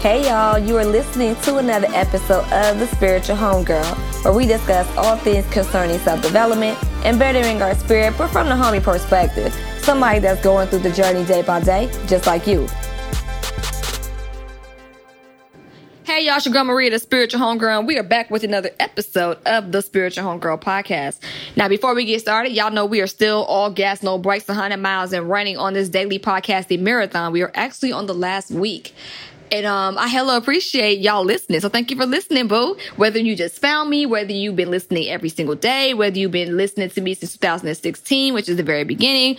Hey y'all, you are listening to another episode of The Spiritual Homegirl, where we discuss all things concerning self development and bettering our spirit, but from the homie perspective. Somebody that's going through the journey day by day, just like you. Hey y'all, it's your girl Maria, the Spiritual Homegirl, and we are back with another episode of the Spiritual Homegirl podcast. Now, before we get started, y'all know we are still all gas, no brakes, 100 miles, and running on this daily podcasting marathon. We are actually on the last week. And um, I hella appreciate y'all listening. So thank you for listening, boo. Whether you just found me, whether you've been listening every single day, whether you've been listening to me since 2016, which is the very beginning,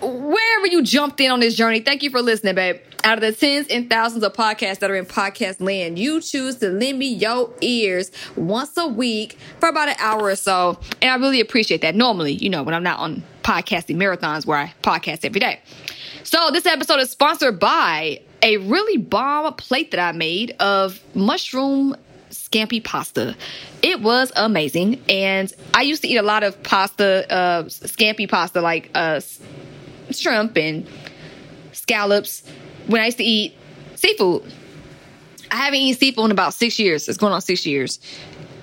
wherever you jumped in on this journey, thank you for listening, babe. Out of the tens and thousands of podcasts that are in podcast land, you choose to lend me your ears once a week for about an hour or so. And I really appreciate that. Normally, you know, when I'm not on podcasting marathons where I podcast every day. So this episode is sponsored by a really bomb plate that I made of mushroom scampi pasta. It was amazing. And I used to eat a lot of pasta, uh, scampi pasta, like uh, shrimp and scallops when I used to eat seafood. I haven't eaten seafood in about six years. It's going on six years.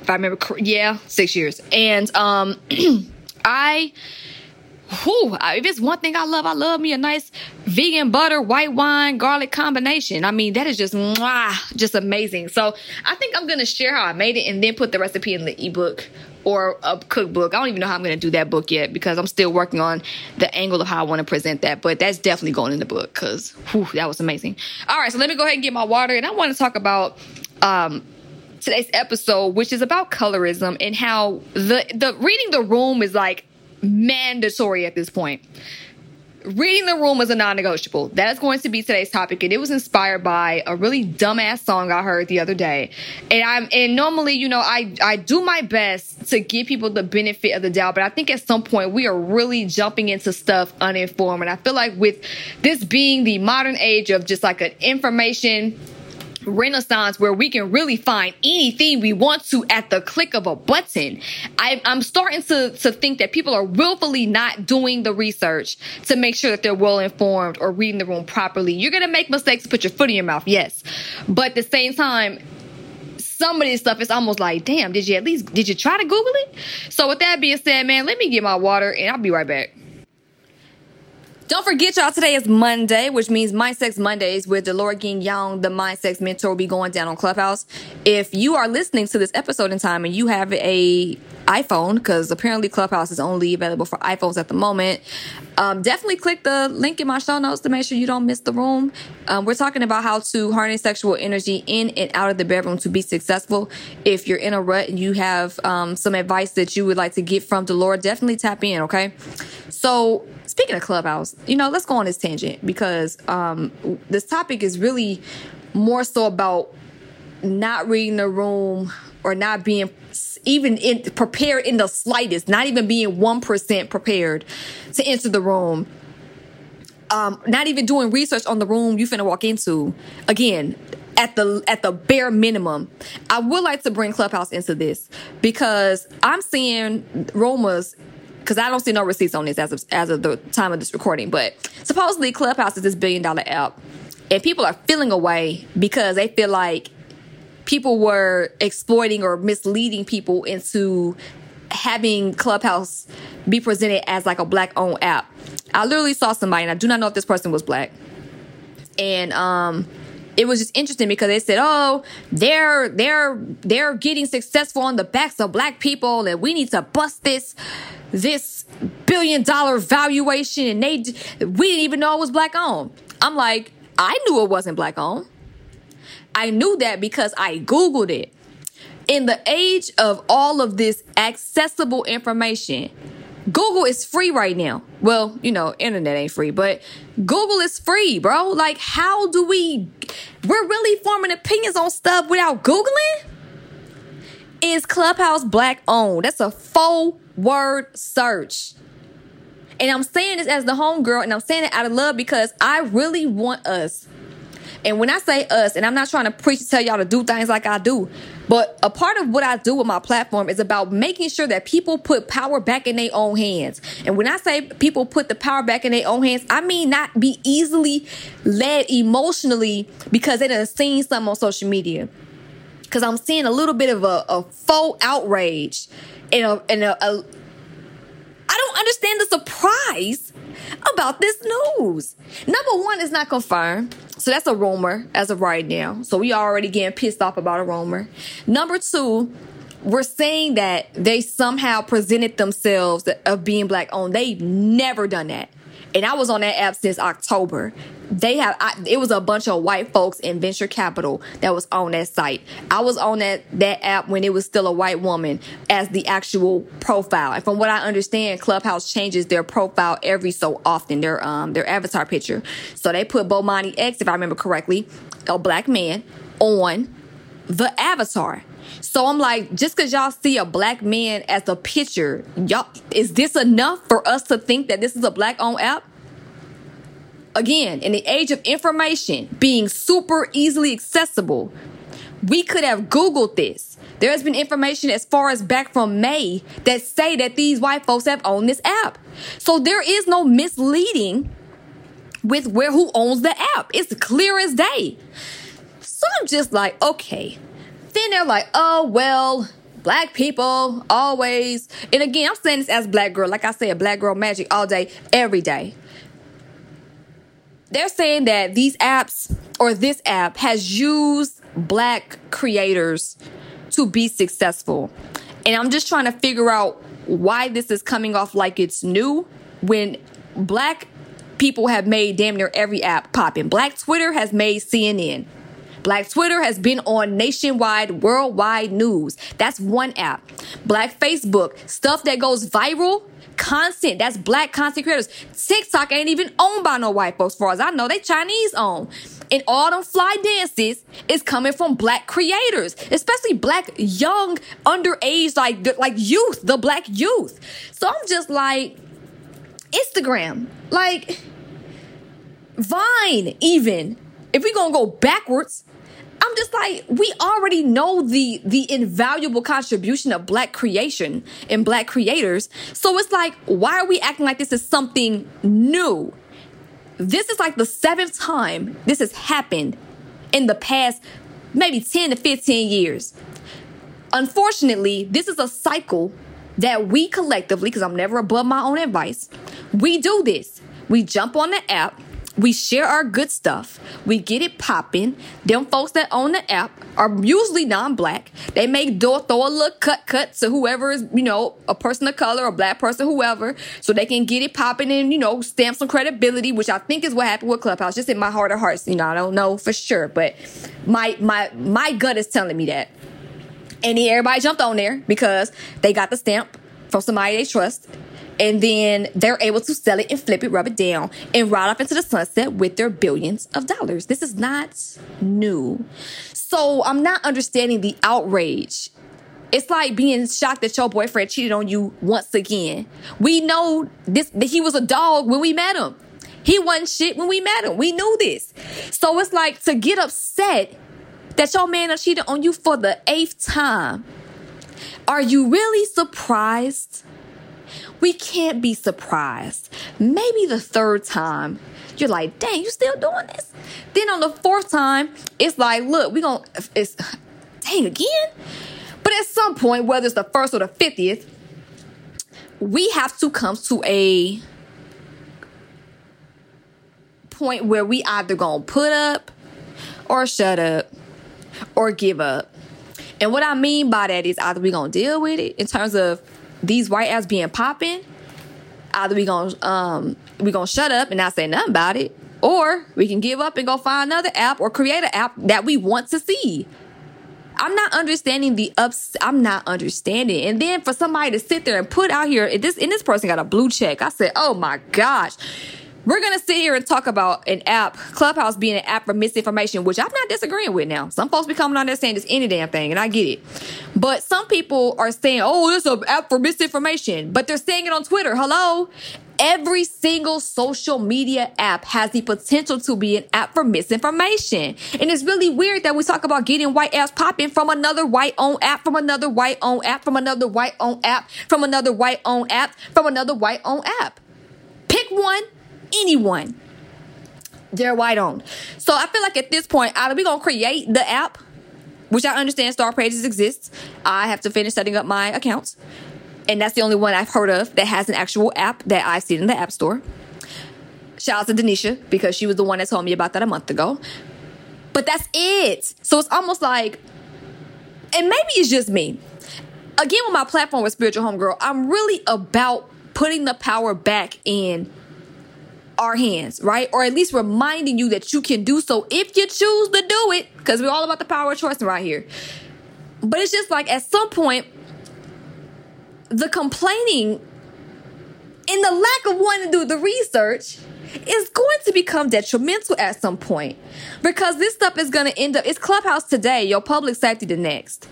If I remember, yeah, six years. And um, I whew, if it's one thing I love, I love me a nice vegan butter, white wine, garlic combination. I mean, that is just mwah, just amazing. So I think I'm gonna share how I made it and then put the recipe in the ebook or a cookbook. I don't even know how I'm gonna do that book yet because I'm still working on the angle of how I want to present that. But that's definitely going in the book because that was amazing. All right, so let me go ahead and get my water, and I want to talk about um today's episode, which is about colorism and how the the reading the room is like mandatory at this point. Reading the room is a non-negotiable. That is going to be today's topic, and it was inspired by a really dumbass song I heard the other day. And I'm and normally, you know, I I do my best to give people the benefit of the doubt, but I think at some point we are really jumping into stuff uninformed, and I feel like with this being the modern age of just like an information renaissance where we can really find anything we want to at the click of a button. I, am starting to, to think that people are willfully not doing the research to make sure that they're well informed or reading the room properly. You're going to make mistakes, put your foot in your mouth, yes. But at the same time, some of this stuff is almost like, damn, did you at least, did you try to Google it? So with that being said, man, let me get my water and I'll be right back. Don't forget, y'all, today is Monday, which means Mind Sex Mondays with Delora Ging Young, the Mind Sex mentor, will be going down on Clubhouse. If you are listening to this episode in time and you have a iPhone, because apparently Clubhouse is only available for iPhones at the moment, um, definitely click the link in my show notes to make sure you don't miss the room. Um, we're talking about how to harness sexual energy in and out of the bedroom to be successful. If you're in a rut and you have um, some advice that you would like to get from Delora, definitely tap in, okay? So, speaking of Clubhouse, you know, let's go on this tangent because um, this topic is really more so about not reading the room or not being even in, prepared in the slightest, not even being 1% prepared to enter the room. Um, not even doing research on the room you finna walk into. Again, at the at the bare minimum. I would like to bring Clubhouse into this because I'm seeing rumors because I don't see no receipts on this as of, as of the time of this recording. But supposedly, Clubhouse is this billion dollar app, and people are feeling away because they feel like people were exploiting or misleading people into having Clubhouse be presented as like a black owned app. I literally saw somebody, and I do not know if this person was black, and um it was just interesting because they said, "Oh, they're they're they're getting successful on the backs of black people, and we need to bust this this billion dollar valuation." And they we didn't even know it was black owned. I'm like, I knew it wasn't black owned. I knew that because I googled it. In the age of all of this accessible information, Google is free right now. Well, you know, internet ain't free, but Google is free, bro. Like, how do we, we're really forming opinions on stuff without Googling? Is Clubhouse black owned? That's a full word search. And I'm saying this as the homegirl, and I'm saying it out of love because I really want us And when I say us, and I'm not trying to preach to tell y'all to do things like I do, but a part of what I do with my platform is about making sure that people put power back in their own hands. And when I say people put the power back in their own hands, I mean not be easily led emotionally because they done seen something on social media. Because I'm seeing a little bit of a, a faux outrage and a, and a, a understand the surprise about this news. Number one, it's not confirmed. So that's a rumor as of right now. So we already getting pissed off about a rumor. Number two, we're saying that they somehow presented themselves of being black owned. They've never done that and I was on that app since October. They have I, it was a bunch of white folks in venture capital that was on that site. I was on that that app when it was still a white woman as the actual profile. And from what I understand, Clubhouse changes their profile every so often, their um their avatar picture. So they put Bomani X, if I remember correctly, a black man on the avatar. So I'm like, just because y'all see a black man as a picture, y'all, is this enough for us to think that this is a black owned app? Again, in the age of information being super easily accessible, we could have Googled this. There has been information as far as back from May that say that these white folks have owned this app. So there is no misleading with where who owns the app. It's clear as day. So I'm just like, okay, then they're like, oh, well, black people always. And again, I'm saying this as black girl. Like I said, black girl magic all day, every day. They're saying that these apps or this app has used black creators to be successful. And I'm just trying to figure out why this is coming off like it's new when black people have made damn near every app popping. Black Twitter has made CNN. Black Twitter has been on nationwide, worldwide news. That's one app. Black Facebook, stuff that goes viral, content. That's black content creators. TikTok ain't even owned by no white folks, far as I know. They Chinese owned. And all them fly dances is coming from black creators, especially black young, underage, like like youth, the black youth. So I'm just like, Instagram, like Vine, even. If we gonna go backwards, I'm just like, we already know the the invaluable contribution of black creation and black creators. So it's like, why are we acting like this is something new? This is like the seventh time this has happened in the past maybe 10 to 15 years. Unfortunately, this is a cycle that we collectively, because I'm never above my own advice, we do this. We jump on the app, we share our good stuff. We get it popping. Them folks that own the app are usually non-black. They make do throw a little cut cut to whoever is, you know, a person of color, a black person, whoever, so they can get it popping and, you know, stamp some credibility, which I think is what happened with Clubhouse. Just in my heart of hearts, you know, I don't know for sure, but my my my gut is telling me that. And then everybody jumped on there because they got the stamp from somebody they trust and then they're able to sell it and flip it, rub it down, and ride off into the sunset with their billions of dollars. This is not new. So I'm not understanding the outrage. It's like being shocked that your boyfriend cheated on you once again. We know this that he was a dog when we met him. He wasn't shit when we met him. We knew this. So it's like to get upset that your man cheated on you for the eighth time. Are you really surprised? We can't be surprised. Maybe the third time, you're like, dang, you still doing this? Then on the fourth time, it's like, look, we gonna, it's, dang, again? But at some point, whether it's the first or the 50th, we have to come to a point where we either gonna put up or shut up or give up. And what I mean by that is either we gonna deal with it in terms of these white ass being popping, either we gonna um we gonna shut up and not say nothing about it, or we can give up and go find another app or create an app that we want to see. I'm not understanding the ups. I'm not understanding. And then for somebody to sit there and put out here, this and this person got a blue check. I said, oh my gosh. We're going to sit here and talk about an app, Clubhouse being an app for misinformation, which I'm not disagreeing with now. Some folks be coming on there saying it's any damn thing, and I get it. But some people are saying, oh, it's an app for misinformation, but they're saying it on Twitter. Hello? Every single social media app has the potential to be an app for misinformation. And it's really weird that we talk about getting white apps popping from another white owned app, from another white owned app, from another white owned app, from another white owned app, from another white owned app. Pick one, anyone. They're white owned. So I feel like at this point, either going to create the app, which I understand Star Pages exists. I have to finish setting up my accounts and that's the only one I've heard of that has an actual app that I've seen in the App Store. Shout out to Denisha because she was the one that told me about that a month ago. But that's it. So it's almost like, and maybe it's just me. Again, with my platform with Spiritual Homegirl, I'm really about putting the power back in our hands, right? Or at least reminding you that you can do so if you choose to do it, because we're all about the power of choice right here. But it's just like at some point, the complaining and the lack of wanting to do the research is going to become detrimental at some point because this stuff is going to end up it's clubhouse today your public safety the next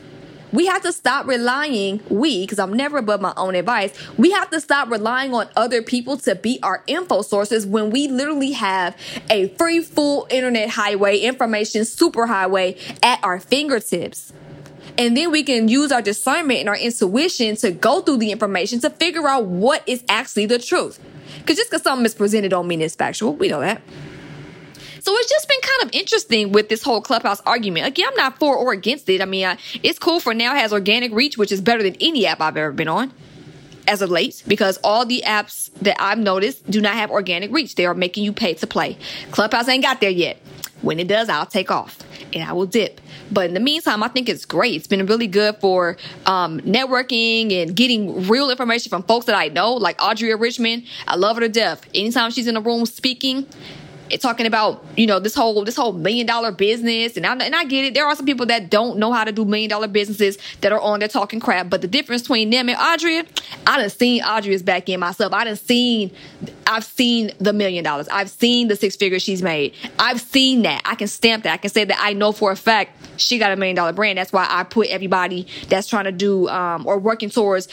we have to stop relying we because i'm never above my own advice we have to stop relying on other people to be our info sources when we literally have a free full internet highway information superhighway at our fingertips and then we can use our discernment and our intuition to go through the information to figure out what is actually the truth. Because just because something is presented don't mean it's factual. We know that. So it's just been kind of interesting with this whole clubhouse argument. Again, I'm not for or against it. I mean, it's cool for now. It has organic reach, which is better than any app I've ever been on as of late because all the apps that I've noticed do not have organic reach. They are making you pay to play. Clubhouse ain't got there yet. When it does, I'll take off and I will dip. But in the meantime, I think it's great. It's been really good for um, networking and getting real information from folks that I know, like Adria Richmond. I love her to death. Anytime she's in a room speaking, talking about you know this whole this whole million dollar business. And I, and I get it. There are some people that don't know how to do million dollar businesses that are on there talking crap. But the difference between them and Audrey, I done seen Adria's back in myself. I done seen I've seen the million dollars. I've seen the six figures she's made. I've seen that. I can stamp that. I can say that I know for a fact she got a million dollar brand that's why I put everybody that's trying to do um, or working towards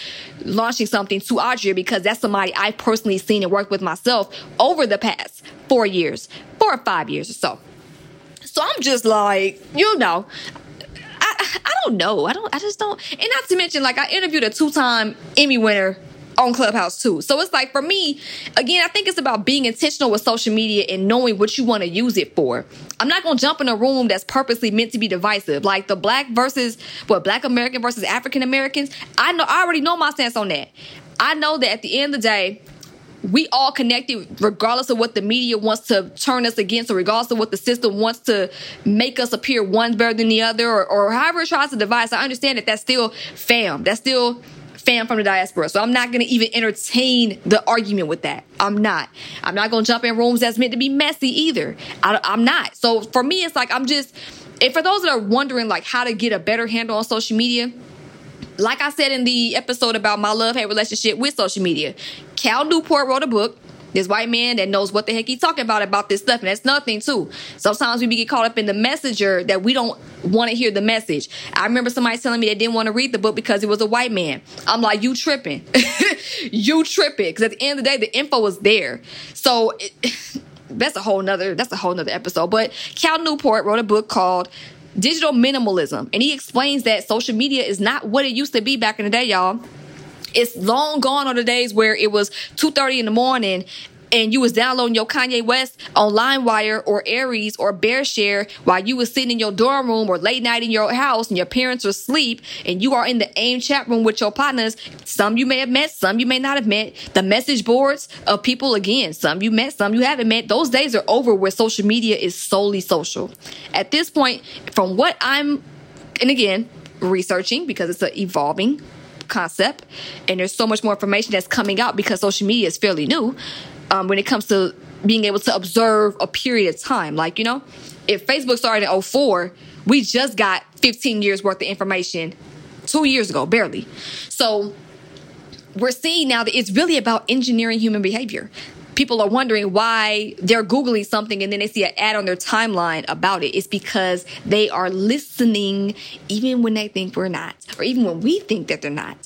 launching something to Adria because that's somebody I've personally seen and worked with myself over the past four years, four or five years or so. So I'm just like, you know, I I don't know. I don't I just don't and not to mention like I interviewed a two-time Emmy winner on Clubhouse too. So it's like for me, again, I think it's about being intentional with social media and knowing what you want to use it for. I'm not gonna jump in a room that's purposely meant to be divisive, like the black versus what black American versus African Americans. I know I already know my stance on that. I know that at the end of the day, we all connected regardless of what the media wants to turn us against or regardless of what the system wants to make us appear one better than the other or, or however it tries to divide. So I understand that that's still fam. That's still fam from the diaspora. So I'm not going to even entertain the argument with that. I'm not. I'm not going to jump in rooms that's meant to be messy either. I, I'm not. So for me, it's like I'm just, and for those that are wondering like how to get a better handle on social media, like I said in the episode about my love hate relationship with social media, Cal Newport wrote a book. This white man that knows what the heck he's talking about about this stuff, and that's nothing too. Sometimes we get caught up in the messenger that we don't want to hear the message. I remember somebody telling me they didn't want to read the book because it was a white man. I'm like, you tripping, you tripping, because at the end of the day, the info was there. So. It, that's a whole nother that's a whole nother episode but cal newport wrote a book called digital minimalism. And he explains that social media is not what it used to be back in the day, y'all. It's long gone are the days where it was 2.30 in the morning and you was downloading your Kanye West on LimeWire or Ares or BearShare while you was sitting in your dorm room or late night in your house and your parents are asleep and you are in the AIM chat room with your partners. Some you may have met, some you may not have met. The message boards of people again, some you met, some you haven't met. Those days are over where social media is solely social. At this point, from what I'm, and again, researching because it's an evolving concept and there's so much more information that's coming out because social media is fairly new um, when it comes to being able to observe a period of time. Like, you know, if Facebook started in 04, we just got 15 years worth of information two years ago, barely. So we're seeing now that it's really about engineering human behavior. People are wondering why they're Googling something and then they see an ad on their timeline about it. It's because they are listening even when they think we're not, or even when we think that they're not.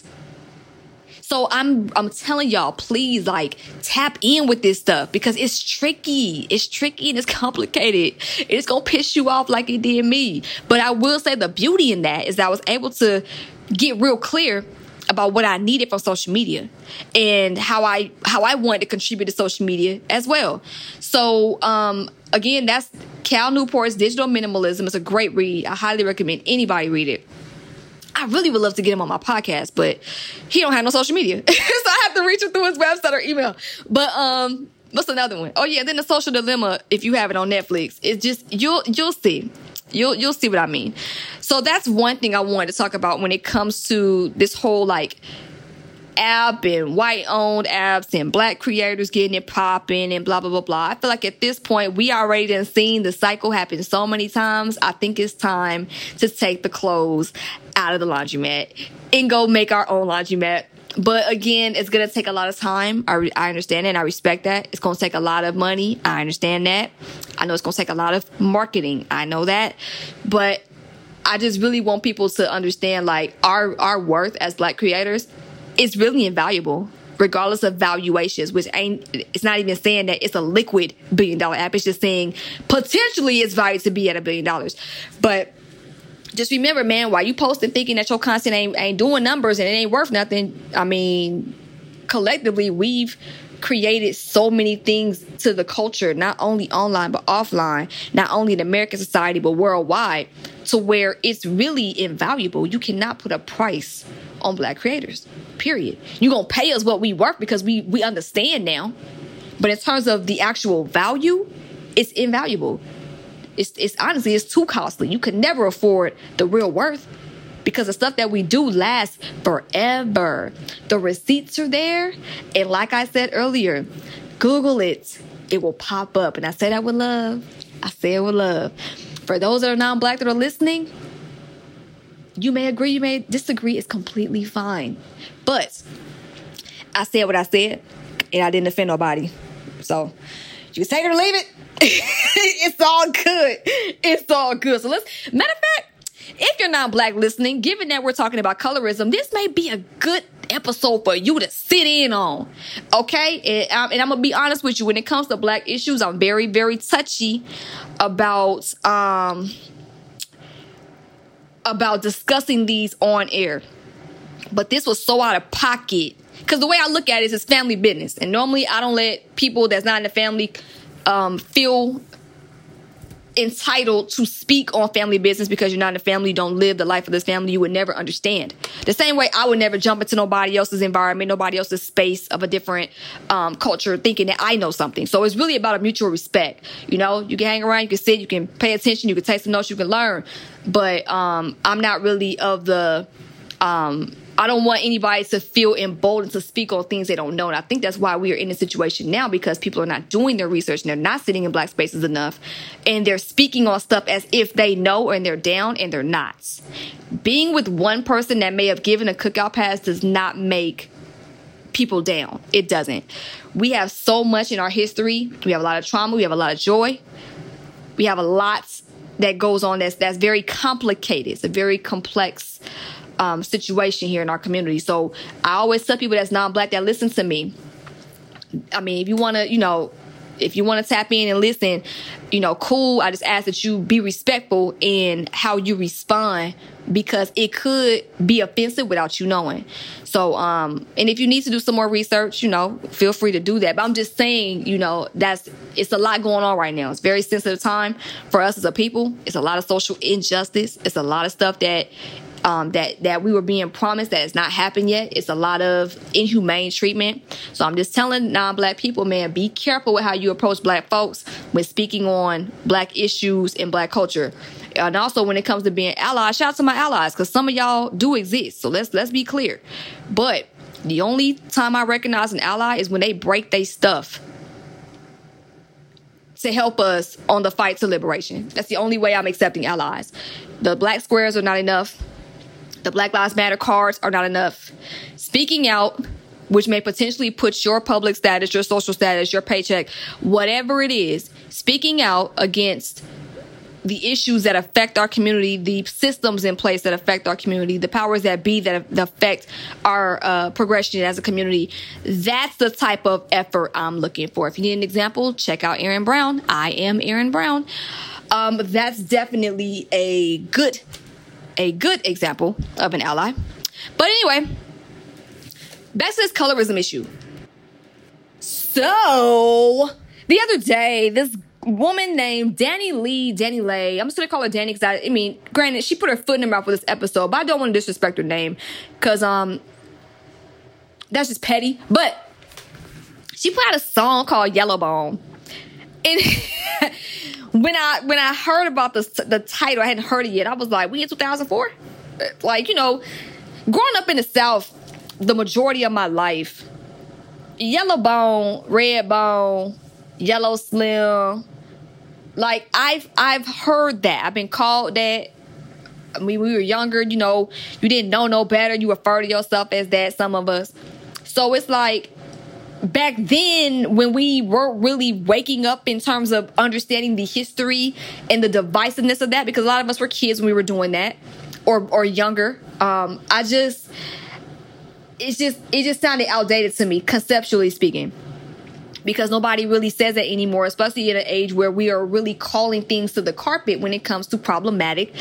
So I'm I'm telling y'all, please like tap in with this stuff because it's tricky. It's tricky and it's complicated. It's gonna piss you off like it did me. But I will say the beauty in that is that I was able to get real clear about what I needed from social media and how I how I wanted to contribute to social media as well. So um again, that's Cal Newport's Digital Minimalism. It's a great read. I highly recommend anybody read it. I really would love to get him on my podcast, but he don't have no social media. so I have to reach him through his website or email. But um what's another one? Oh yeah, then the social dilemma, if you have it on Netflix, it's just you'll you'll see. You'll you'll see what I mean. So that's one thing I wanted to talk about when it comes to this whole like app and white owned apps and black creators getting it popping and blah blah blah blah. I feel like at this point we already done seen the cycle happen so many times. I think it's time to take the clothes out of the laundromat and go make our own laundromat. But again, it's gonna take a lot of time. I, re- I understand it and I respect that. It's gonna take a lot of money. I understand that. I know it's gonna take a lot of marketing. I know that. But I just really want people to understand like our our worth as black creators is really invaluable regardless of valuations, which ain't, it's not even saying that it's a liquid billion dollar app. It's just saying potentially it's valued to be at a billion dollars. But just remember, man, while you posting thinking that your content ain't, ain't doing numbers and it ain't worth nothing, I mean, collectively, we've created so many things to the culture, not only online, but offline, not only in American society, but worldwide, to where it's really invaluable. You cannot put a price on black creators. Period. You're gonna pay us what we work because we we understand now. But in terms of the actual value, it's invaluable. It's it's honestly it's too costly. You could never afford the real worth because the stuff that we do lasts forever. The receipts are there, and like I said earlier, Google it. It will pop up, and I say that with love. I say it with love. For those that are non-black that are listening, you may agree, you may disagree. It's completely fine. But I said what I said, and I didn't offend nobody. So you can take it or leave it. It's all good. It's all good. So let's, matter of fact, if you're not black listening, given that we're talking about colorism, this may be a good episode for you to sit in on. Okay? And, um, and I'm going to be honest with you. When it comes to black issues, I'm very, very touchy about, um, about discussing these on air. But this was so out of pocket. Because the way I look at it is it's family business. And normally I don't let people that's not in the family um, feel entitled to speak on family business because you're not in a family, you don't live the life of this family, you would never understand. The same way I would never jump into nobody else's environment, nobody else's space of a different um, culture thinking that I know something. So it's really about a mutual respect. You know, you can hang around, you can sit, you can pay attention, you can take some notes, you can learn. But um, I'm not really of the um, I don't want anybody to feel emboldened to speak on things they don't know. And I think that's why we are in a situation now because people are not doing their research and they're not sitting in black spaces enough. And they're speaking on stuff as if they know and they're down and they're not. Being with one person that may have given a cookout pass does not make people down. It doesn't. We have so much in our history. We have a lot of trauma. We have a lot of joy. We have a lot that goes on that's that's very complicated. It's a very complex um, situation here in our community. So I always tell people that's non-black that listen to me. I mean, if you want to, you know, if you want to tap in and listen, you know, cool. I just ask that you be respectful in how you respond because it could be offensive without you knowing. So, um, and if you need to do some more research, you know, feel free to do that. But I'm just saying, you know, that's, it's a lot going on right now. It's very sensitive time for us as a people. It's a lot of social injustice. It's a lot of stuff that um, that that we were being promised that has not happened yet. It's a lot of inhumane treatment. So I'm just telling non-black people, man, be careful with how you approach black folks when speaking on black issues and black culture. And also when it comes to being allies, shout out to my allies because some of y'all do exist. So let's let's be clear. But the only time I recognize an ally is when they break their stuff to help us on the fight to liberation. That's the only way I'm accepting allies. The black squares are not enough. The Black Lives Matter cards are not enough. Speaking out, which may potentially put your public status, your social status, your paycheck, whatever it is, speaking out against the issues that affect our community, the systems in place that affect our community, the powers that be that, affect our uh, progression as a community. That's the type of effort I'm looking for. If you need an example, check out Aaron Brown. I am Aaron Brown. Um, that's definitely a good, a good example of an ally. But anyway, back to this colorism issue. So the other day, this woman named DaniLeigh, Danny Lay. I'm just gonna call her Dani because I, I mean, granted, she put her foot in her mouth with this episode, but I don't want to disrespect her name because um, that's just petty. But she put out a song called Yellow Bone, and when I when I heard about the the title, I hadn't heard it yet. I was like, we in 2004, like you know, growing up in the South, the majority of my life, Yellow Bone, Red Bone. Yellow Slim, like I've I've heard that. I've been called that. I mean, we were younger, you know, you didn't know no better. You refer to yourself as that, some of us. So it's like back then when we weren't really waking up in terms of understanding the history and the divisiveness of that, because a lot of us were kids when we were doing that or or younger. Um, I just it's just it just sounded outdated to me, conceptually speaking because nobody really says that anymore, especially in an age where we are really calling things to the carpet when it comes to problematic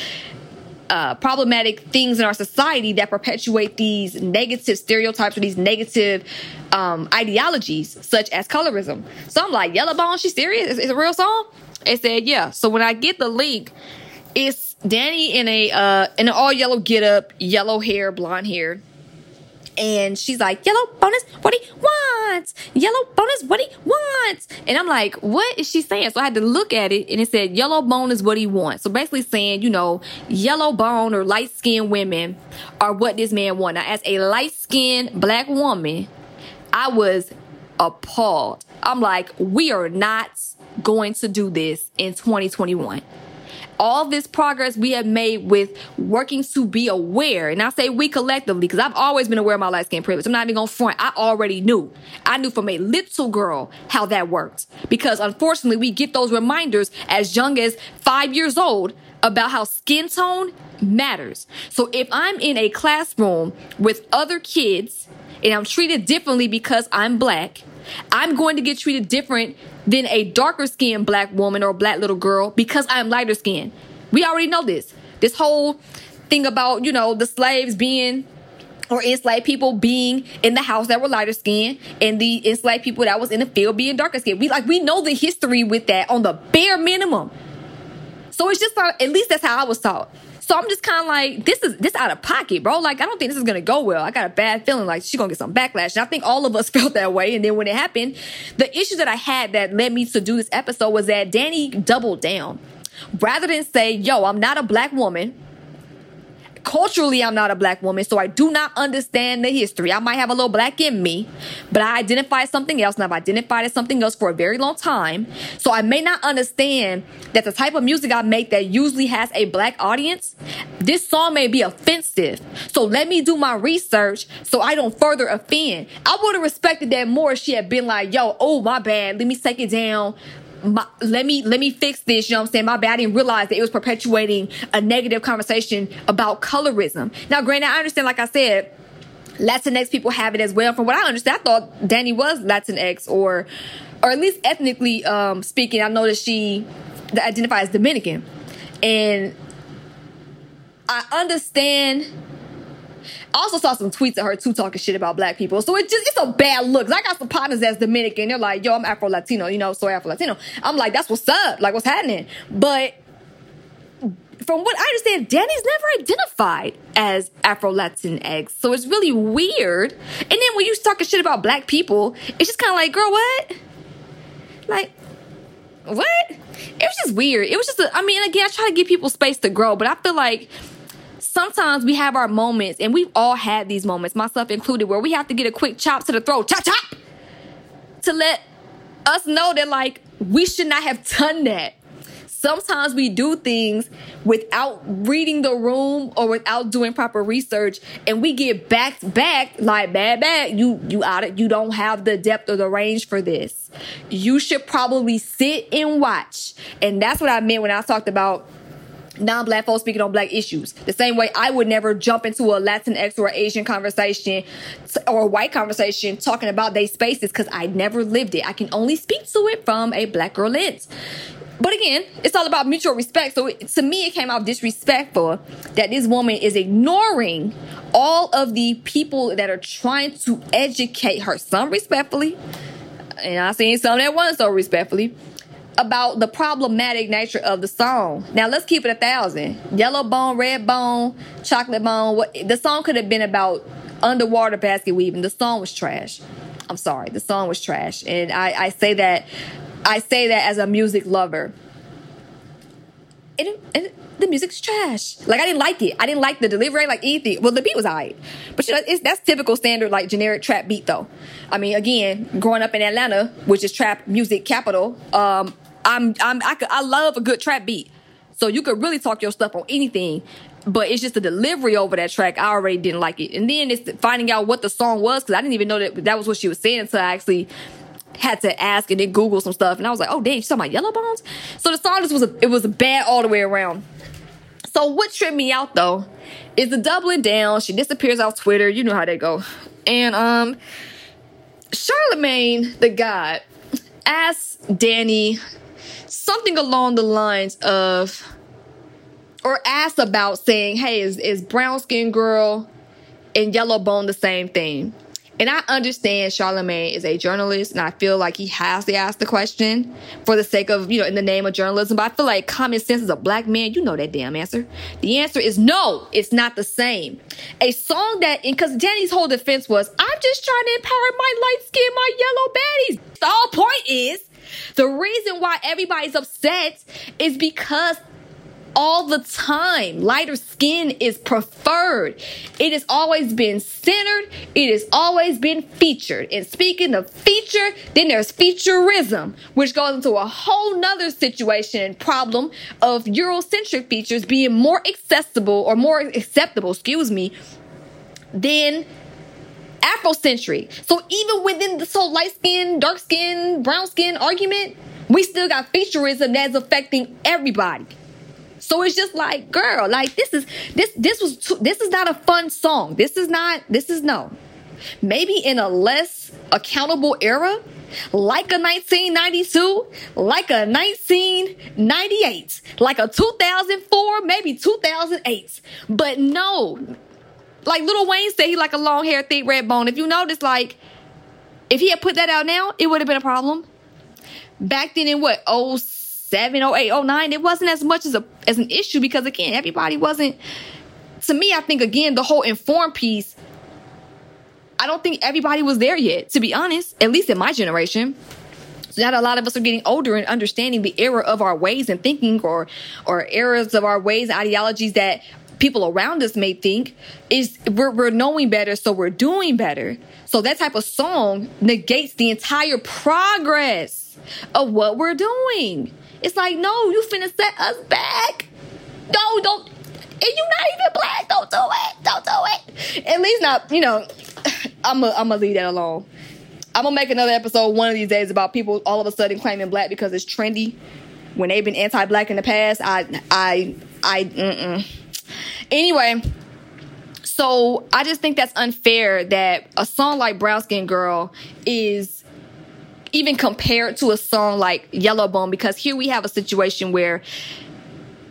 uh, problematic things in our society that perpetuate these negative stereotypes or these negative um, ideologies, such as colorism. So I'm like, Yellow Bone, she serious? It's, it's a real song? It said, yeah. So when I get the link, it's Dani in a uh, in an all yellow get up, yellow hair, blonde hair and she's like, Yellow bonus, what he wants. Yellow bonus, what he wants. And I'm like, what is she saying? So I had to look at it and it said, Yellow bone is what he wants. So basically saying, you know, yellow bone or light skinned women are what this man wants. Now, as a light skinned black woman, I was appalled. I'm like, we are not going to do this in 2021 all this progress we have made with working to be aware, and I say we collectively, because I've always been aware of my light skin privilege. I'm not even going to front. I already knew. I knew from a little girl how that worked. Because unfortunately, we get those reminders as young as five years old about how skin tone matters. So if I'm in a classroom with other kids and I'm treated differently because I'm black, I'm going to get treated different than a darker skinned black woman or black little girl because I'm lighter skinned. We already know this. This whole thing about, you know, the slaves being or enslaved people being in the house that were lighter skinned and the enslaved people that was in the field being darker skinned. We like we know the history with that on the bare minimum. So it's just like, at least that's how I was taught. So I'm just kind of like, this is this out of pocket, bro. Like I don't think this is gonna go well. I got a bad feeling like she's gonna get some backlash. And I think all of us felt that way. And then when it happened, the issue that I had that led me to do this episode was that Dani doubled down. Rather than say, yo, I'm not a black woman culturally I'm not a black woman, so I do not understand the history. I might have a little black in me, but I identify as something else and I've identified as something else for a very long time. So I may not understand that the type of music I make that usually has a black audience, this song may be offensive. So let me do my research so I don't further offend. I would have respected that more if she had been like, yo, oh my bad, let me take it down my, let me let me fix this. You know what I'm saying? My bad. I didn't realize that it was perpetuating a negative conversation about colorism. Now, granted, I understand. Like I said, Latinx people have it as well. From what I understand, I thought Dani was Latinx or or at least ethnically um, speaking. I know that she identifies Dominican, and I understand I also saw some tweets of her too talking shit about black people. So it just it's a bad look. I got some partners that's Dominican. They're like, yo, I'm Afro Latino, you know, so Afro Latino. I'm like, that's what's up. Like, what's happening? But from what I understand, Dani's never identified as Afro Latinx. So it's really weird. And then when you talking shit about black people, it's just kind of like, girl, what? Like, what? It was just weird. It was just, a, I mean, again, I try to give people space to grow, but I feel like sometimes we have our moments, and we've all had these moments, myself included, where we have to get a quick chop to the throat, chop chop, to let us know that like we should not have done that. sometimes we do things without reading the room or without doing proper research and we get backed back like bad bad you you out of you don't have the depth or the range for this you should probably sit and watch and that's what i meant when i talked about non-black folks speaking on black issues. The same way I would never jump into a Latinx or Asian conversation or white conversation talking about their spaces because I never lived it. I can only speak to it from a black girl lens. But again, it's all about mutual respect. So it, to me, it came out disrespectful that this woman is ignoring all of the people that are trying to educate her, some respectfully, and I seen some that wasn't so respectfully, about the problematic nature of the song. Now let's keep it a thousand. Yellow bone, red bone, chocolate bone. What the song could have been about underwater basket weaving. The song was trash. I'm sorry, the song was trash, and I, I say that I say that as a music lover. And, and the music's trash. Like I didn't like it. I didn't like the delivery, like anything. Well, the beat was alright, but you know, that's typical standard like generic trap beat though. I mean, again, growing up in Atlanta, which is trap music capital, um, I'm I'm I, could, I love a good trap beat. So you could really talk your stuff on anything, but it's just the delivery over that track. I already didn't like it, and then it's finding out what the song was because I didn't even know that that was what she was saying until I actually had to ask and then Google some stuff, and I was like, oh dang, she's talking about yellow bones. So the song just was a, it was bad all the way around. So what tripped me out though is the doubling down. She disappears off Twitter. You know how they go, and um, Charlemagne the God asked Dani something along the lines of, or asked about saying, hey, is, is brown skin girl and yellow bone the same thing? And I understand Charlemagne is a journalist, and I feel like he has to ask the question for the sake of, you know, in the name of journalism. But I feel like common sense as a black man, you know that damn answer. The answer is no, it's not the same. A song that, because Dani's whole defense was, I'm just trying to empower my light skin, my yellow baddies. The whole point is, the reason why everybody's upset is because all the time. Lighter skin is preferred. It has always been centered. It has always been featured. And speaking of feature, then there's featureism, which goes into a whole nother situation and problem of Eurocentric features being more accessible or more acceptable, excuse me, than Afrocentric. So even within this whole light skin, dark skin, brown skin argument, we still got featureism that's affecting everybody. So it's just like, girl, like this is this this was too, this is not a fun song. This is not this is no. Maybe in a less accountable era, like a 1992, like a 1998, like a 2004, maybe 2008. But no, like Lil Wayne said, he like a long hair, thick red bone. If you notice, like, if he had put that out now, it would have been a problem. Back then in what, oh 07, 08, 09, it wasn't as much as a as an issue because again, everybody wasn't to me, I think again, the whole informed piece, I don't think everybody was there yet, to be honest, at least in my generation. So now a lot of us are getting older and understanding the era of our ways and thinking or or eras of our ways, and ideologies that people around us may think is we're, we're knowing better, so we're doing better. So that type of song negates the entire progress of what we're doing. It's like, no, you finna set us back. No, don't. And you not even black. Don't do it. Don't do it. At least not, you know, I'm going to leave that alone. I'm gonna make another episode one of these days about people all of a sudden claiming black because it's trendy when they've been anti-black in the past. I, I, I, mm-mm. Anyway, so I just think that's unfair that a song like Brown Skin Girl is even compared to a song like Yellow Bone because here we have a situation where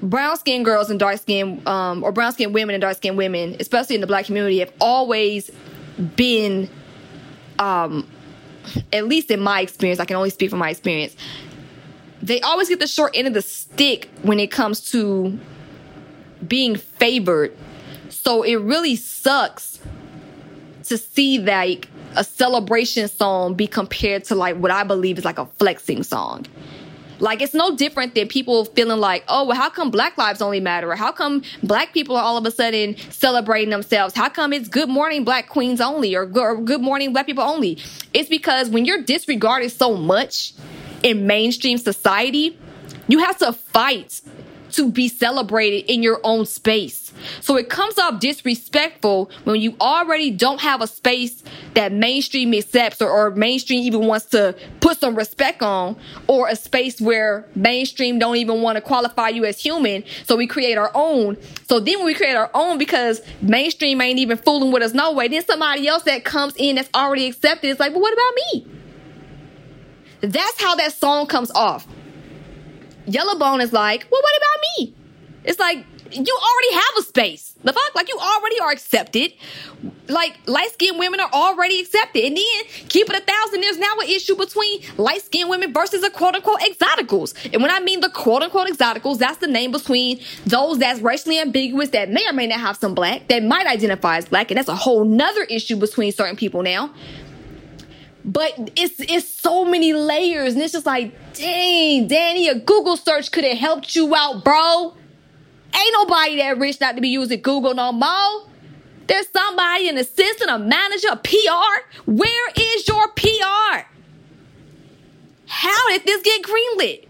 brown skinned girls and dark skinned um, or brown skinned women and dark skinned women, especially in the black community, have always been um, at least in my experience, I can only speak from my experience. They always get the short end of the stick when it comes to being favored. So it really sucks to see like a celebration song be compared to like what I believe is like a flexing song. Like it's no different than people feeling like, oh, well, how come black lives only matter? Or how come black people are all of a sudden celebrating themselves? How come it's good morning black queens only or good morning black people only? It's because when you're disregarded so much in mainstream society, You have to fight to be celebrated in your own space. So it comes off disrespectful when you already don't have a space that mainstream accepts or, or, mainstream even wants to put some respect on or a space where mainstream don't even want to qualify you as human. So we create our own. So then when we create our own because mainstream ain't even fooling with us no way, then somebody else that comes in that's already accepted is like, well, what about me? That's how that song comes off. Yellowbone is like, well, what about me? It's like, you already have a space. The fuck? Like, you already are accepted. Like, light skinned women are already accepted. And then, keep it a thousand, there's now an issue between light skinned women versus the quote unquote exoticals. And when I mean the quote unquote exoticals, that's the name between those that's racially ambiguous that may or may not have some black, that might identify as black. And that's a whole nother issue between certain people now. But it's it's so many layers, and it's just like, dang, Dani, a Google search could have helped you out, bro. Ain't nobody that rich not to be using Google no more. There's somebody, an assistant, a manager, a PR. Where is your PR? How did this get greenlit?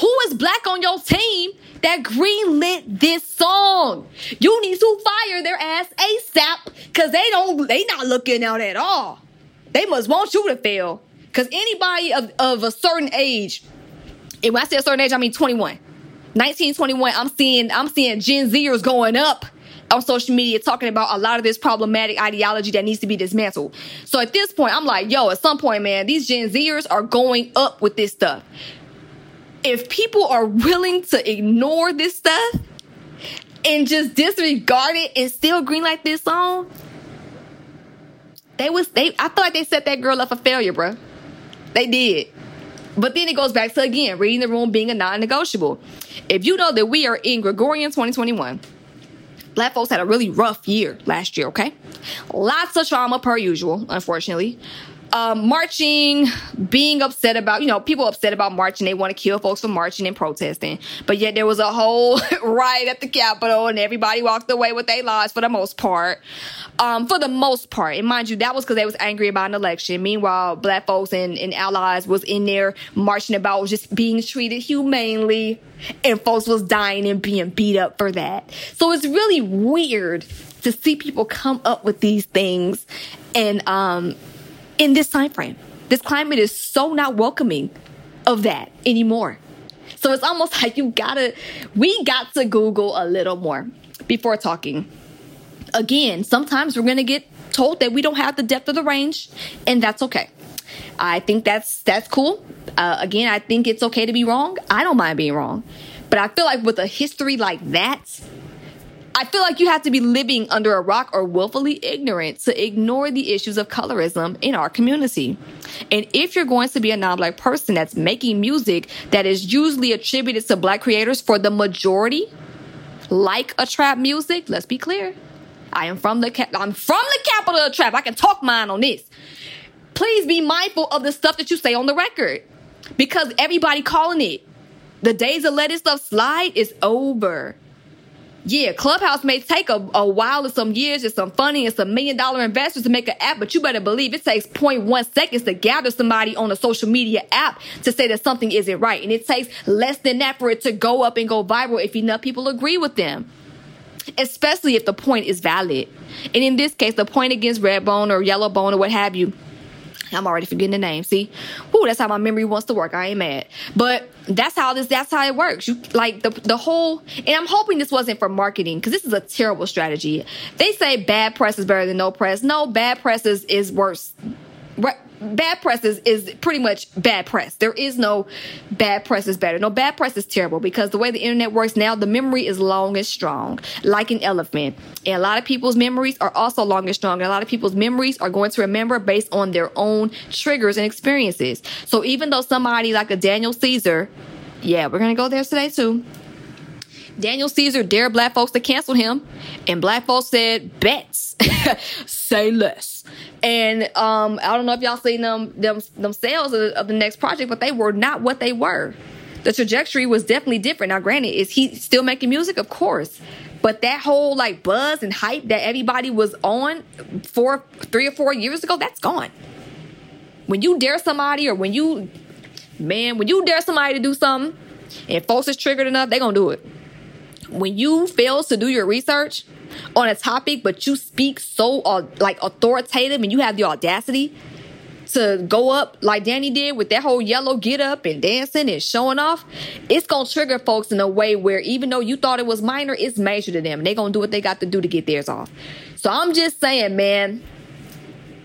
Who is black on your team that greenlit this song? You need to fire their ass ASAP because they don't, they not looking out at all. They must want you to fail. Because anybody of, of a certain age, and when I say a certain age, I mean 21. 19, 21, I'm seeing, I'm seeing Gen Zers going up on social media talking about a lot of this problematic ideology that needs to be dismantled. So at this point, I'm like, yo, at some point, man, these Gen Zers are going up with this stuff. If people are willing to ignore this stuff and just disregard it and still greenlight this song, they was they I feel like they set that girl up for failure, bro. They did. But then it goes back to again, reading the room being a non-negotiable. If you know that we are in Gregorian 2021, black folks had a really rough year last year, okay? Lots of trauma per usual, unfortunately. Um, marching, being upset about, you know, people upset about marching. They want to kill folks for marching and protesting. But yet there was a whole riot at the Capitol and everybody walked away with their lives for the most part. Um, for the most part. And mind you, that was because they was angry about an election. Meanwhile, black folks and, and allies was in there marching about just being treated humanely. And folks was dying and being beat up for that. So it's really weird to see people come up with these things and um in this time frame. This climate is so not welcoming of that anymore. So it's almost like you gotta, we got to Google a little more before talking. Again, sometimes we're gonna get told that we don't have the depth of the range, and that's okay. I think that's that's cool. Uh, again, I think it's okay to be wrong. I don't mind being wrong, but I feel like with a history like that, I feel like you have to be living under a rock or willfully ignorant to ignore the issues of colorism in our community. And if you're going to be a non black person that's making music that is usually attributed to black creators for the majority, like a trap music, let's be clear. I am from the cap- I'm from the capital of trap. I can talk mine on this. Please be mindful of the stuff that you say on the record. Because everybody calling it. The days of letting stuff slide is over yeah, Clubhouse may take a, a while or some years and some funding and some million dollar investors to make an app, but you better believe it takes 0.1 seconds to gather somebody on a social media app to say that something isn't right. And it takes less than that for it to go up and go viral if enough people agree with them. Especially if the point is valid. And in this case, the point against Redbone or Yellowbone or what have you I'm already forgetting the name. See, Ooh, that's how my memory wants to work. I ain't mad, but that's how this. That's how it works. You like the the whole. And I'm hoping this wasn't for marketing because this is a terrible strategy. They say bad press is better than no press. No, bad press is is worse bad press is, is pretty much bad press. There is no bad press is better. No, bad press is terrible because the way the internet works now, the memory is long and strong, like an elephant. And a lot of people's memories are also long and strong. And a lot of people's memories are going to remember based on their own triggers and experiences. So even though somebody like a Daniel Caesar, yeah, we're going to go there today too. Daniel Caesar dared black folks to cancel him, and black folks said, "Bets, say less." And um, I don't know if y'all seen them them themselves of, of the next project, but they were not what they were. The trajectory was definitely different. Now, granted, is he still making music? Of course. But that whole like buzz and hype that everybody was on four, three or four years ago, that's gone. When you dare somebody, or when you, man, when you dare somebody to do something, and folks is triggered enough, they gonna do it. When you fail to do your research on a topic, but you speak so uh, like authoritative and you have the audacity to go up like Dani did with that whole yellow get up and dancing and showing off, it's gonna trigger folks in a way where even though you thought it was minor, it's major to them. They're gonna do what they got to do to get theirs off. So I'm just saying, man,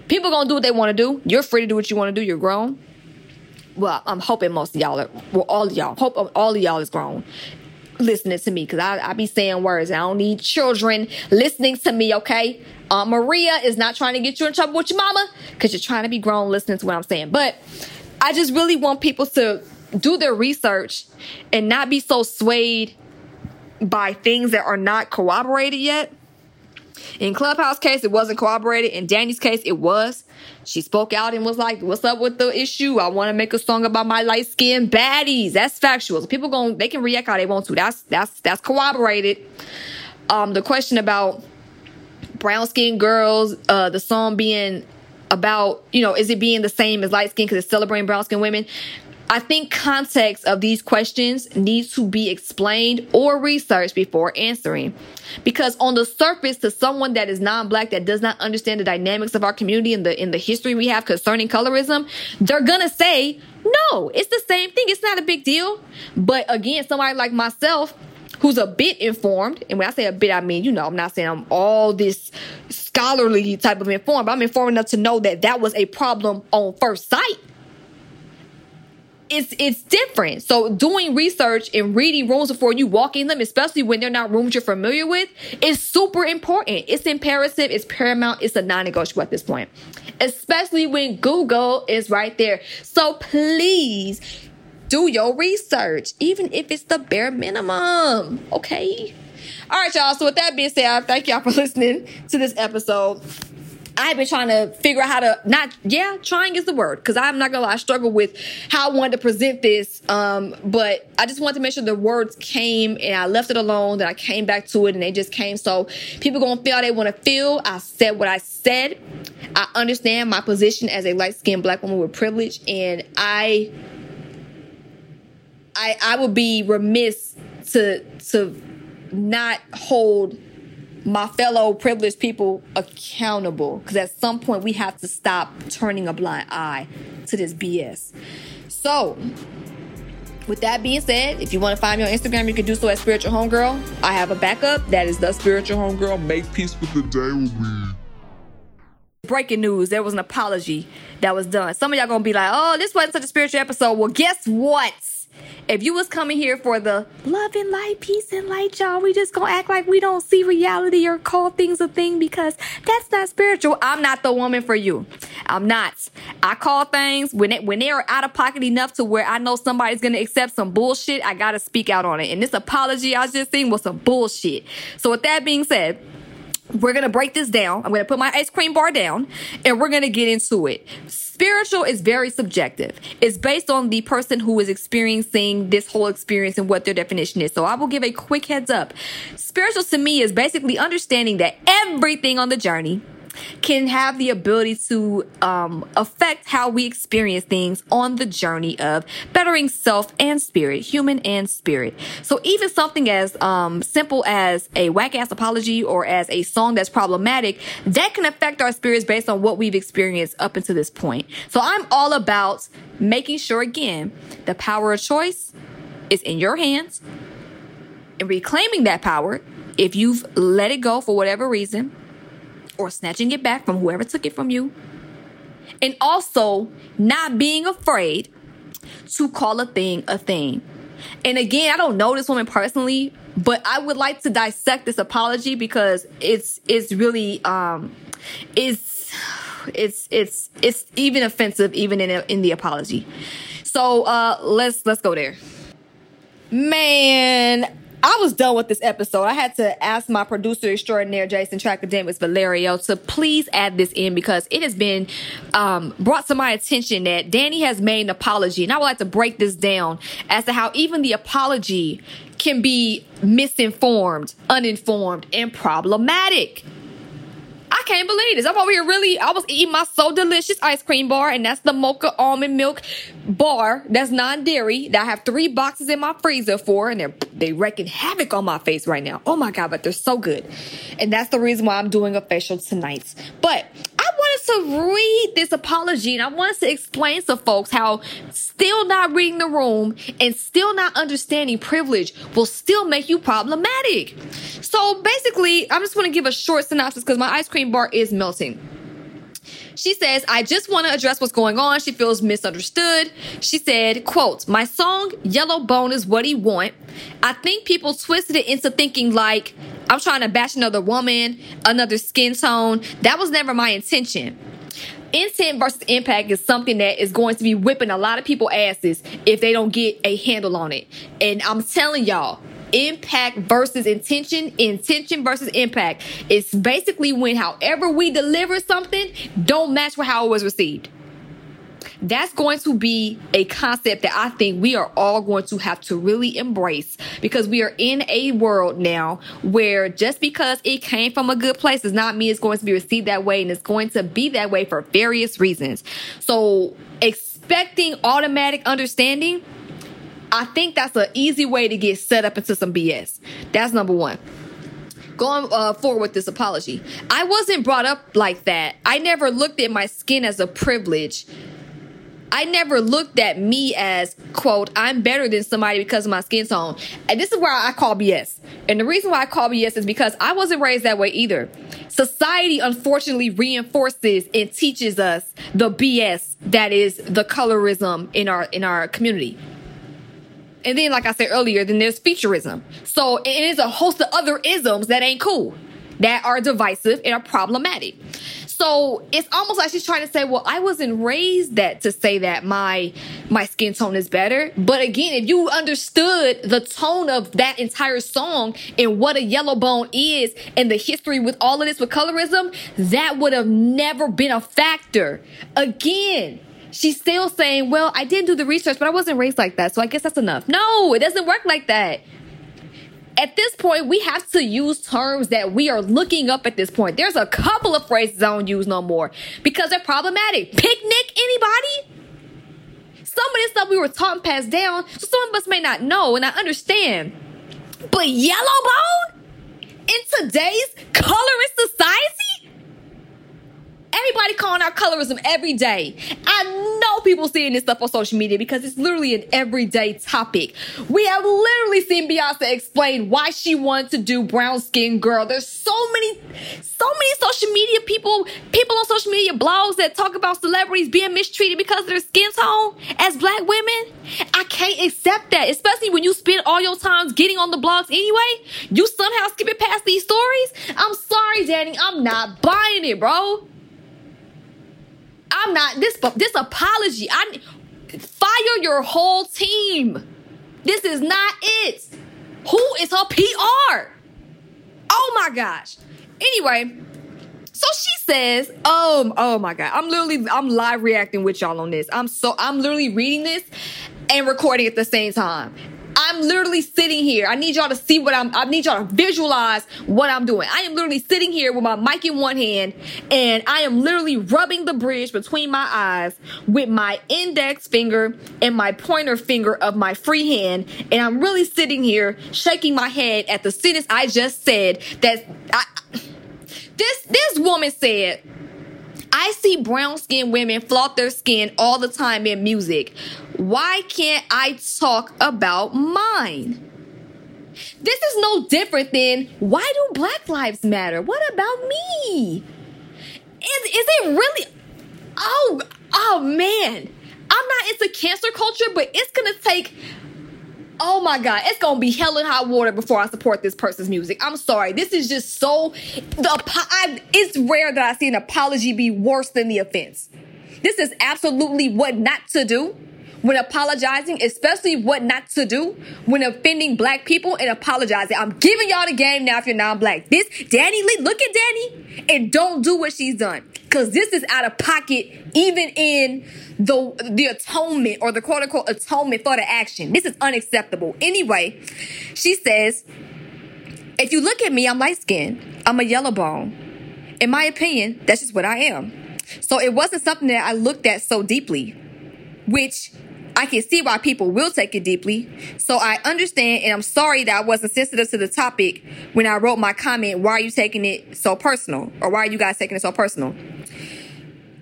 people gonna do what they wanna do. You're free to do what you wanna do, you're grown. Well, I'm hoping most of y'all are well, all of y'all. Hope all of y'all is grown listening to me because I, I be saying words. I don't need children listening to me, okay? Uh, Maria is not trying to get you in trouble with your mama because you're trying to be grown listening to what I'm saying. But I just really want people to do their research and not be so swayed by things that are not corroborated yet. In Clubhouse case, it wasn't corroborated. In Dani's case, it was. She spoke out and was like, "What's up with the issue? I want to make a song about my light skinned baddies." That's factual. People going they can react how they want to. That's that's that's corroborated. Um, the question about brown skinned girls, uh, the song being about, you know, is it being the same as light skin because it's celebrating brown skinned women? I think context of these questions needs to be explained or researched before answering. Because on the surface, to someone that is non-black that does not understand the dynamics of our community and the in the history we have concerning colorism, they're gonna say, no, it's the same thing. It's not a big deal. But again, somebody like myself who's a bit informed, and when I say a bit, I mean, you know, I'm not saying I'm all this scholarly type of informed, but I'm informed enough to know that that was a problem on first sight it's it's different. So doing research and reading rooms before you walk in them, especially when they're not rooms you're familiar with, is super important. It's imperative, it's paramount, it's a non-negotiable at this point. Especially when Google is right there. So please do your research, even if it's the bare minimum. Okay. All right, y'all. So with that being said, thank y'all for listening to this episode. I've been trying to figure out how to not yeah, trying is the word because I'm not gonna lie, I struggle with how I wanted to present this. Um, but I just wanted to make sure the words came and I left it alone. That I came back to it and they just came. So people gonna feel they want to feel. I said what I said. I understand my position as a light skinned black woman with privilege, and I I I would be remiss to to not hold my fellow privileged people accountable because at some point we have to stop turning a blind eye to this BS. So, with that being said, if you want to find me on Instagram, you can do so at Spiritual Homegirl. I have a backup that is the Spiritual Homegirl. Make peace with the day with me. Breaking news: There was an apology that was done. Some of y'all gonna be like, "Oh, this wasn't such a spiritual episode." Well, guess what? If you was coming here for the love and light, peace and light, y'all, we just gonna act like we don't see reality or call things a thing because that's not spiritual. I'm not the woman for you. I'm not. I call things when it, when they are out of pocket enough to where I know somebody's gonna accept some bullshit. I gotta speak out on it. And this apology I just seen was some bullshit. So with that being said we're to break this down. I'm to put my ice cream bar down and we're to get into it. Spiritual is very subjective. It's based on the person who is experiencing this whole experience and what their definition is. So I will give a quick heads up. Spiritual to me is basically understanding that everything on the journey can have the ability to um, affect how we experience things on the journey of bettering self and spirit, human and spirit. So even something as um, simple as a whack ass apology or as a song that's problematic, that can affect our spirits based on what we've experienced up until this point. So I'm all about making sure again the power of choice is in your hands and reclaiming that power if you've let it go for whatever reason or snatching it back from whoever took it from you. And also not being afraid to call a thing a thing. And again, I don't know this woman personally, but I would like to dissect this apology because it's it's really um it's it's it's it's even offensive even in in the apology. So uh let's let's go there. Man, I was done with this episode. I had to ask my producer extraordinaire, Jason Tracademics Valerio, to please add this in because it has been um, brought to my attention that Dani has made an apology. And I would like to break this down as to how even the apology can be misinformed, uninformed, and problematic. I can't believe this. I'm over here really, I was eating my so delicious ice cream bar, and that's the mocha almond milk bar that's non dairy that I have three boxes in my freezer for, and they're they wrecking havoc on my face right now. Oh my God, but they're so good. And that's the reason why I'm doing a facial tonight. But to read this apology and I wanted to explain to folks how still not reading the room and still not understanding privilege will still make you problematic. So basically, I'm just going to give a short synopsis because my ice cream bar is melting. She says, I just want to address what's going on. She feels misunderstood. She said, quote, my song Yellow Bone is what he want. I think people twisted it into thinking like I'm trying to bash another woman, another skin tone. That was never my intention intent versus impact is something that is going to be whipping a lot of people asses if they don't get a handle on it. And I'm telling y'all, impact versus intention, intention versus impact. It's basically when however we deliver something don't match with how it was received. That's going to be a concept that I think we are all going to have to really embrace because we are in a world now where just because it came from a good place does not mean it's going to be received that way and it's going to be that way for various reasons. So expecting automatic understanding I think that's an easy way to get set up into some BS. That's number one. Going uh, forward with this apology, I wasn't brought up like that. I never looked at my skin as a privilege. I never looked at me as, quote, I'm better than somebody because of my skin tone. And this is where I call BS. And the reason why I call BS is because I wasn't raised that way either. Society unfortunately reinforces and teaches us the BS that is the colorism in our in our community. And then, like I said earlier, then there's featureism. So it is a host of other isms that ain't cool, that are divisive and are problematic. So it's almost like she's trying to say, well, I wasn't raised that to say that my my skin tone is better. But again, if you understood the tone of that entire song and what a yellow bone is and the history with all of this with colorism, that would have never been a factor. Again, she's still saying, well, I didn't do the research, but I wasn't raised like that. So I guess that's enough. No, it doesn't work like that. At this point, we have to use terms that we are looking up at this point. There's a couple of phrases I don't use no more because they're problematic. Picnic, anybody? Some of this stuff we were taught and passed down, so some of us may not know, and I understand. But yellow bone? In today's colorist society? Everybody calling out colorism every day. I know people seeing this stuff on social media because it's literally an everyday topic. We have literally seen Beyonce explain why she wanted to do brown skin girl. There's so many, so many social media people, people on social media blogs that talk about celebrities being mistreated because of their skin tone as black women. I can't accept that, especially when you spend all your time getting on the blogs anyway. You somehow skip it past these stories. I'm sorry, Dani. I'm not buying it, bro. I'm not this this apology. I fire your whole team. This is not it. Who is her PR? Oh my gosh. Anyway, so she says, um, oh my god, I'm literally I'm live reacting with y'all on this. I'm so I'm literally reading this and recording at the same time. I'm literally sitting here. I need y'all to see what I'm, I need y'all to visualize what I'm doing. I am literally sitting here with my mic in one hand and I am literally rubbing the bridge between my eyes with my index finger and my pointer finger of my free hand. And I'm really sitting here shaking my head at the sentence I just said that I, this, this woman said, I see brown skinned women flaunt their skin all the time in music. Why can't I talk about mine? This is no different than why do Black Lives Matter? What about me? Is, is it really? Oh, oh man. I'm not into cancer culture, but it's gonna take oh my god, it's gonna be hell and hot water before I support this person's music. I'm sorry. This is just so the I, it's rare that I see an apology be worse than the offense. This is absolutely what not to do when apologizing, especially what not to do when offending black people and apologizing. I'm giving y'all the game now if you're non-black. This DaniLeigh, look at Dani and don't do what she's done. Cause this is out of pocket, even in the the atonement or the quote unquote atonement for the action. This is unacceptable. Anyway, she says, if you look at me, I'm light skinned. I'm a yellow bone. In my opinion, that's just what I am. So it wasn't something that I looked at so deeply, which I can see why people will take it deeply. So I understand and I'm sorry that I wasn't sensitive to the topic when I wrote my comment, why are you taking it so personal? Or why are you guys taking it so personal?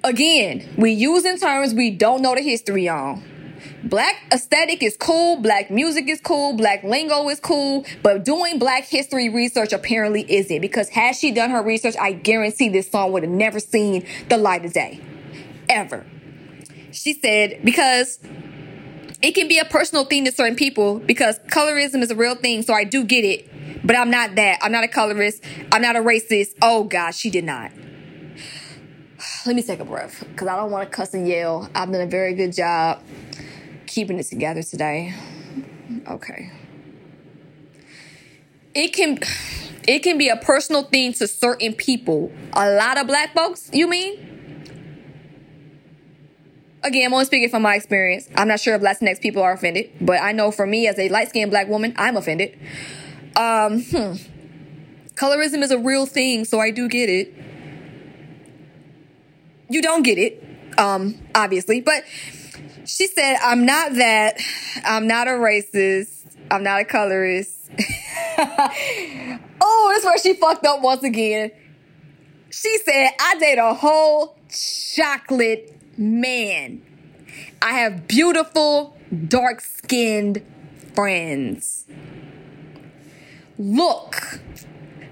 Again, we using terms we don't know the history on. Black aesthetic is cool, black music is cool, black lingo is cool, but doing black history research apparently isn't because had she done her research, I guarantee this song would have never seen the light of day. Ever. She said, because it can be a personal thing to certain people because colorism is a real thing, so I do get it. But I'm not that. I'm not a colorist. I'm not a racist. Oh gosh, she did not. Let me take a breath because I don't want to cuss and yell. I've done a very good job keeping it together today. Okay. It can it can be a personal thing to certain people. A lot of black folks, you mean? Again, I'm only speaking from my experience. I'm not sure if Latinx people are offended, but I know for me as a light skinned black woman, I'm offended. Um, hmm. Colorism is a real thing, so I do get it. You don't get it, um, obviously, but she said, I'm not that. I'm not a racist. I'm not a colorist. oh, that's where she fucked up once again. She said, I date a whole chocolate man. I have beautiful, dark skinned friends. Look,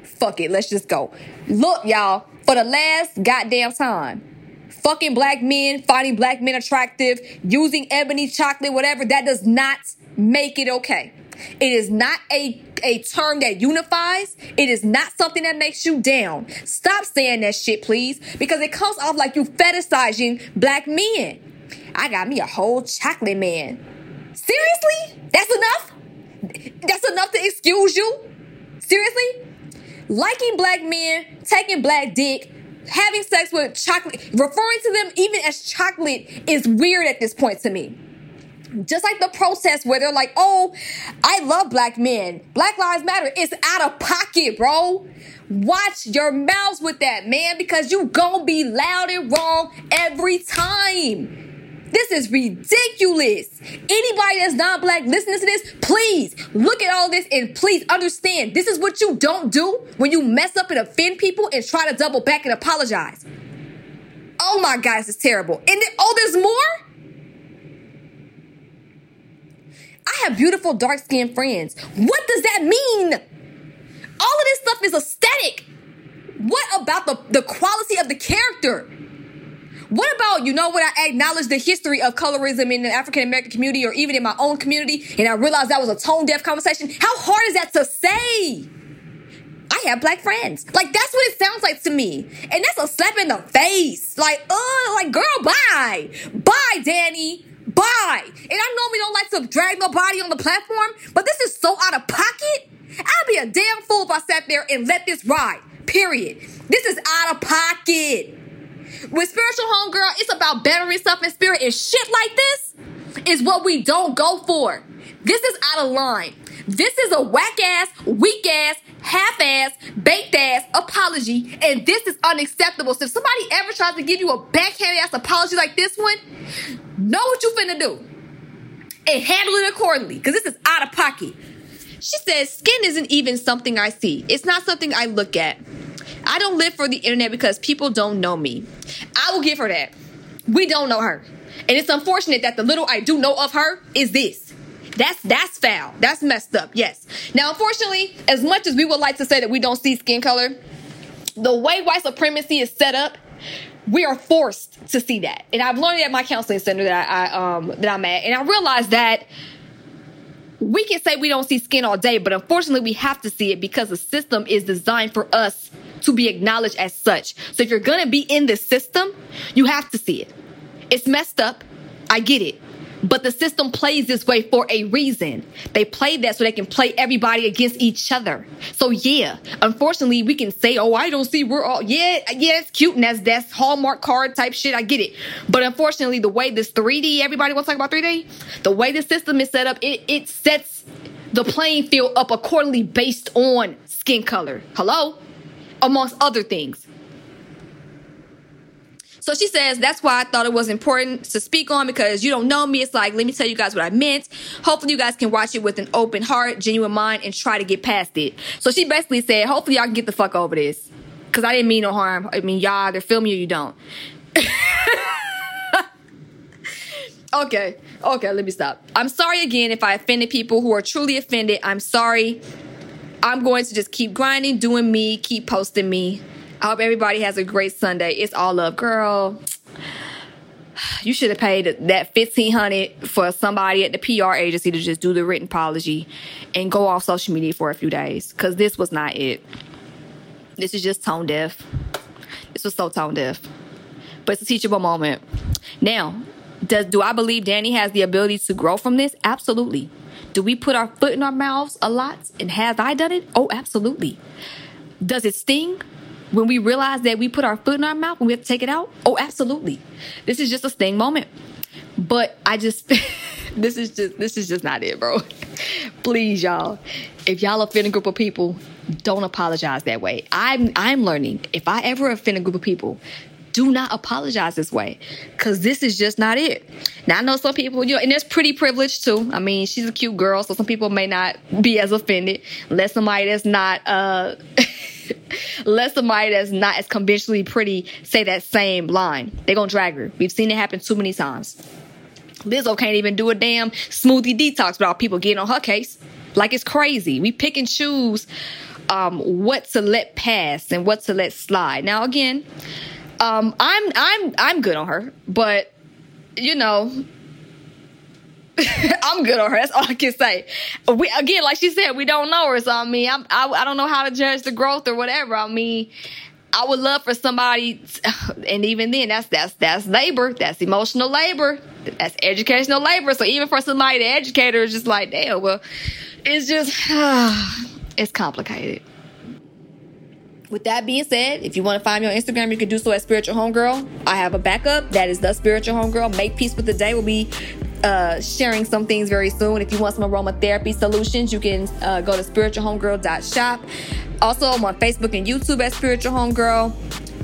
fuck it, let's just go. Look, y'all, for the last goddamn time fucking black men, finding black men attractive, using ebony chocolate, whatever, that does not make it okay. It is not a, a term that unifies. It is not something that makes you down. Stop saying that shit, please, because it comes off like you fetishizing black men. I got me a whole chocolate man. Seriously? That's enough? That's enough to excuse you? Seriously? Liking black men, taking black dick, having sex with chocolate, referring to them even as chocolate is weird at this point to me. Just like the protest where they're like, oh, I love black men. Black Lives Matter. It's out of pocket, bro. Watch your mouths with that, man, because you gonna be loud and wrong every time. This is ridiculous. Anybody that's not black listening to this, please look at all this and please understand this is what you don't do when you mess up and offend people and try to double back and apologize. Oh my God, this is terrible. And oh, there's more? I have beautiful dark skinned friends. What does that mean? All of this stuff is aesthetic. What about the, the quality of the character? What about, you know when I acknowledge the history of colorism in the African American community or even in my own community, and I realized that was a tone deaf conversation. How hard is that to say? I have black friends. Like, that's what it sounds like to me. And that's a slap in the face. Like, uh, like, girl, bye. Bye, Dani. Bye. And I normally don't like to drag nobody on the platform, but this is so out of pocket. I'd be a damn fool if I sat there and let this ride. Period. This is out of pocket. With spiritual homegirl, it's about bettering stuff in spirit and shit like this is what we don't go for. This is out of line. This is a whack ass, weak ass, half ass, baked ass apology, and this is unacceptable. So if somebody ever tries to give you a backhanded ass apology like this one, know what you finna do and handle it accordingly because this is out of pocket. She says, skin isn't even something I see. It's not something I look at. I don't live for the internet because people don't know me. I will give her that. We don't know her. And it's unfortunate that the little I do know of her is this. That's that's foul. That's messed up. Yes. Now, unfortunately, as much as we would like to say that we don't see skin color, the way white supremacy is set up, we are forced to see that. And I've learned at my counseling center that I, I um that I'm at, and I realized that we can say we don't see skin all day, but unfortunately, we have to see it because the system is designed for us to be acknowledged as such. So if you're gonna be in this system, you have to see it. It's messed up. I get it. But the system plays this way for a reason. They play that so they can play everybody against each other. So yeah, unfortunately, we can say, "Oh, I don't see we're all yeah, yeah, it's cute and that's that's Hallmark card type shit. I get it." But unfortunately, the way this 3D, everybody wants to talk about 3D, the way the system is set up, it it sets the playing field up accordingly based on skin color. Hello, amongst other things. So she says, that's why I thought it was important to speak on because you don't know me. It's like, let me tell you guys what I meant. Hopefully you guys can watch it with an open heart, genuine mind, and try to get past it. So she basically said, hopefully y'all can get the fuck over this. Cause I didn't mean no harm. I mean, y'all either feel me or you don't. okay. Okay, let me stop. I'm sorry again if I offended people who are truly offended. I'm sorry. I'm going to just keep grinding, doing me, keep posting me. I hope everybody has a great Sunday. It's all love, girl. You should have paid that fifteen hundred for somebody at the PR agency to just do the written apology and go off social media for a few days because this was not it. This is just tone deaf. This was so tone deaf, but it's a teachable moment. Now, does do I believe Dani has the ability to grow from this? Absolutely. Do we put our foot in our mouths a lot? And have I done it? Oh, absolutely. Does it sting? When we realize that we put our foot in our mouth and we have to take it out? Oh, absolutely. This is just a sting moment. But I just this is just this is just not it, bro. Please, y'all. If y'all offend a group of people, don't apologize that way. I'm I'm learning. If I ever offend a group of people, do not apologize this way because this is just not it. Now, I know some people, you know, and there's pretty privilege too. I mean, she's a cute girl, so some people may not be as offended unless somebody that's not, uh, let somebody that's not as conventionally pretty say that same line. They're gonna drag her. We've seen it happen too many times. Lizzo can't even do a damn smoothie detox without people getting on her case. Like it's crazy. We pick and choose um, what to let pass and what to let slide. Now again, um, I'm I'm I'm good on her, but you know, I'm good on her. That's all I can say. We again, like she said, we don't know her, so I mean, I'm, I I don't know how to judge the growth or whatever. I mean, I would love for somebody, and even then, that's that's that's labor. That's emotional labor. That's educational labor. So even for somebody to educate her, it's just like, damn. Well, it's just it's complicated. With that being said, if you want to find me on Instagram, you can do so at Spiritual Homegirl. I have a backup that is the Spiritual Homegirl. Make peace with the day. We'll be uh, sharing some things very soon. If you want some aromatherapy solutions, you can uh, go to spiritualhomegirl.shop. Also, I'm on Facebook and YouTube at Spiritual Homegirl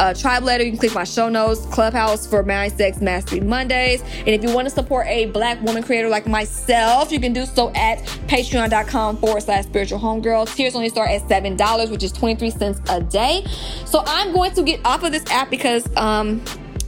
uh, tribe letter. You can click my show notes, Clubhouse for Marriage Sex Mastery Mondays. And if you want to support a black woman creator like myself, you can do so at patreon.com forward slash spiritual homegirl. Tiers only start at $7, which is 23 cents a day. So I'm going to get off of this app because um,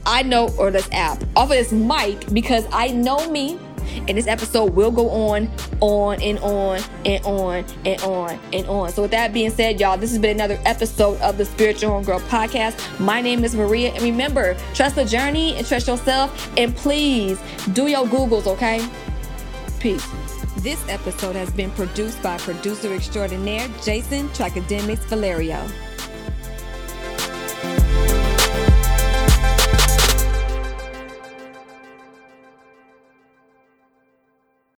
I know, or this app, off of this mic because I know me and this episode will go on, on and on and on and on and on. So with that being said, y'all, this has been another episode of the Spiritual Homegirl Podcast. My name is Maria, and remember, trust the journey and trust yourself. And please do your Googles, okay? Peace. This episode has been produced by producer extraordinaire Jason Tracademics Valerio.